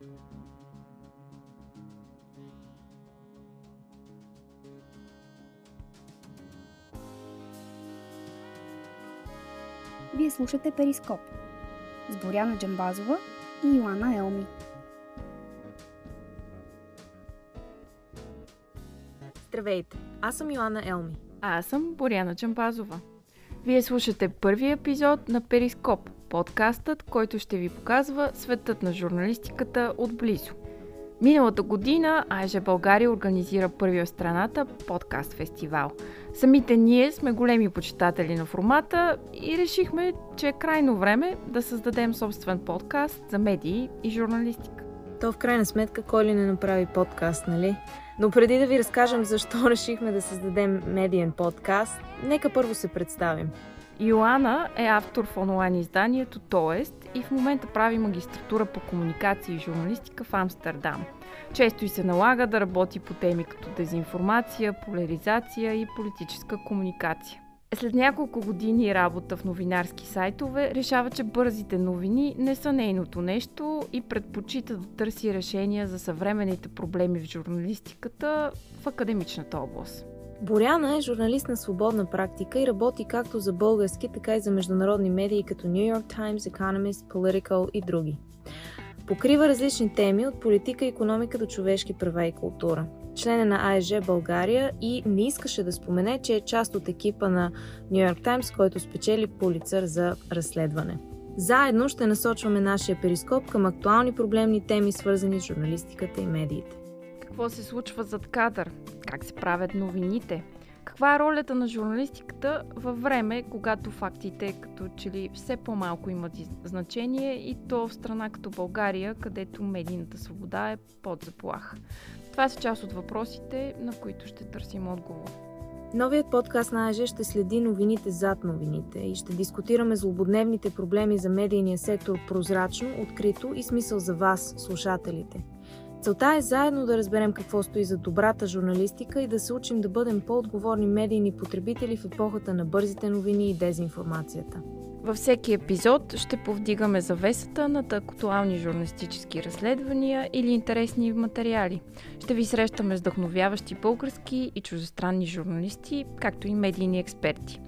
Вие слушате Перископ с Боряна Джамбазова и Йоанна Елми. Здравейте, аз съм Йоанна Елми. А аз съм Боряна Джамбазова. Вие слушате първи епизод на Перископ, подкастът, който ще ви показва светът на журналистиката отблизо. Миналата година АЖ България организира първия в страната подкаст фестивал. Самите ние сме големи почитатели на формата и решихме, че е крайно време да създадем собствен подкаст за медии и журналистика. То в крайна сметка кой ли не направи подкаст, нали? Но преди да ви разкажем защо решихме да създадем медиен подкаст, нека първо се представим. Йоана е автор в онлайн изданието Тоест и в момента прави магистратура по комуникация и журналистика в Амстердам. Често и се налага да работи по теми като дезинформация, поляризация и политическа комуникация. След няколко години работа в новинарски сайтове, решава, че бързите новини не са нейното нещо и предпочита да търси решения за съвременните проблеми в журналистиката в академичната област. Боряна е журналист на свободна практика и работи както за български, така и за международни медии като New York Times, Economist, Political и други. Покрива различни теми от политика, економика до човешки права и култура. Член е на АЕЖ България и не искаше да спомене, че е част от екипа на New York Times, който спечели полицар за разследване. Заедно ще насочваме нашия перископ към актуални проблемни теми, свързани с журналистиката и медиите. Какво се случва зад кадър? Как се правят новините? Каква е ролята на журналистиката във време, когато фактите като че ли все по-малко имат значение и то в страна като България, където медийната свобода е под заплаха? Това са част от въпросите, на които ще търсим отговор. Новият подкаст на АЖ ще следи новините зад новините и ще дискутираме злободневните проблеми за медийния сектор прозрачно, открито и смисъл за вас, слушателите – Целта е заедно да разберем какво стои за добрата журналистика и да се учим да бъдем по-отговорни медийни потребители в епохата на бързите новини и дезинформацията. Във всеки епизод ще повдигаме завесата над актуални журналистически разследвания или интересни материали. Ще ви срещаме вдъхновяващи български и чуждестранни журналисти, както и медийни експерти.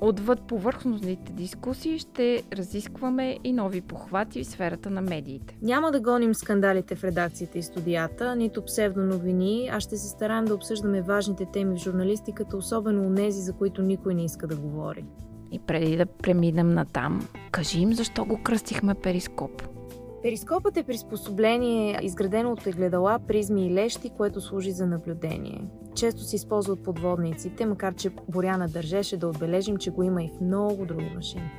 Отвъд повърхностните дискусии ще разискваме и нови похвати в сферата на медиите. Няма да гоним скандалите в редакцията и студията, нито псевдоновини, а ще се стараем да обсъждаме важните теми в журналистиката, особено у нези, за които никой не иска да говори. И преди да преминем на там, кажи им защо го кръстихме перископ. Перископът е приспособление, изградено от гледала, призми и лещи, което служи за наблюдение. Често се използва от подводниците, макар че Боряна държеше да отбележим, че го има и в много други машини.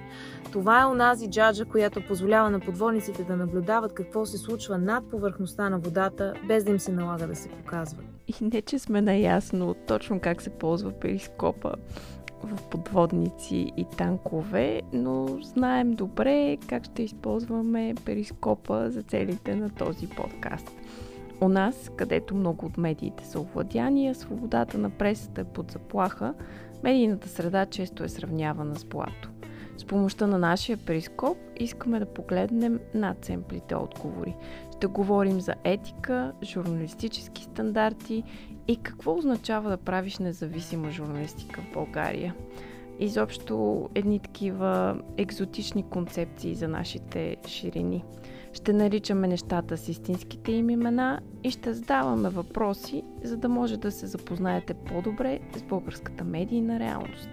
Това е онази джаджа, която позволява на подводниците да наблюдават какво се случва над повърхността на водата, без да им се налага да се показват. И не, че сме наясно точно как се ползва перископа в подводници и танкове, но знаем добре как ще използваме перископа за целите на този подкаст. У нас, където много от медиите са овладяни, а свободата на пресата е под заплаха, медийната среда често е сравнявана с блато. С помощта на нашия перископ искаме да погледнем над семплите отговори. Ще говорим за етика, журналистически стандарти и какво означава да правиш независима журналистика в България. Изобщо едни такива екзотични концепции за нашите ширини. Ще наричаме нещата с истинските им имена и ще задаваме въпроси, за да може да се запознаете по-добре с българската медийна реалност.